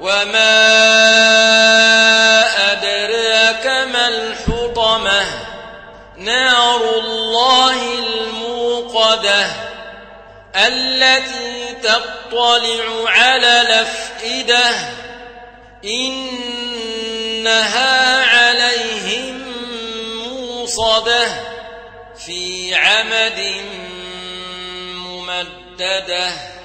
وما أدراك ما الحطمة نار الله الموقدة التي تطلع على الأفئدة إنها عليهم موصدة في عمد ممدده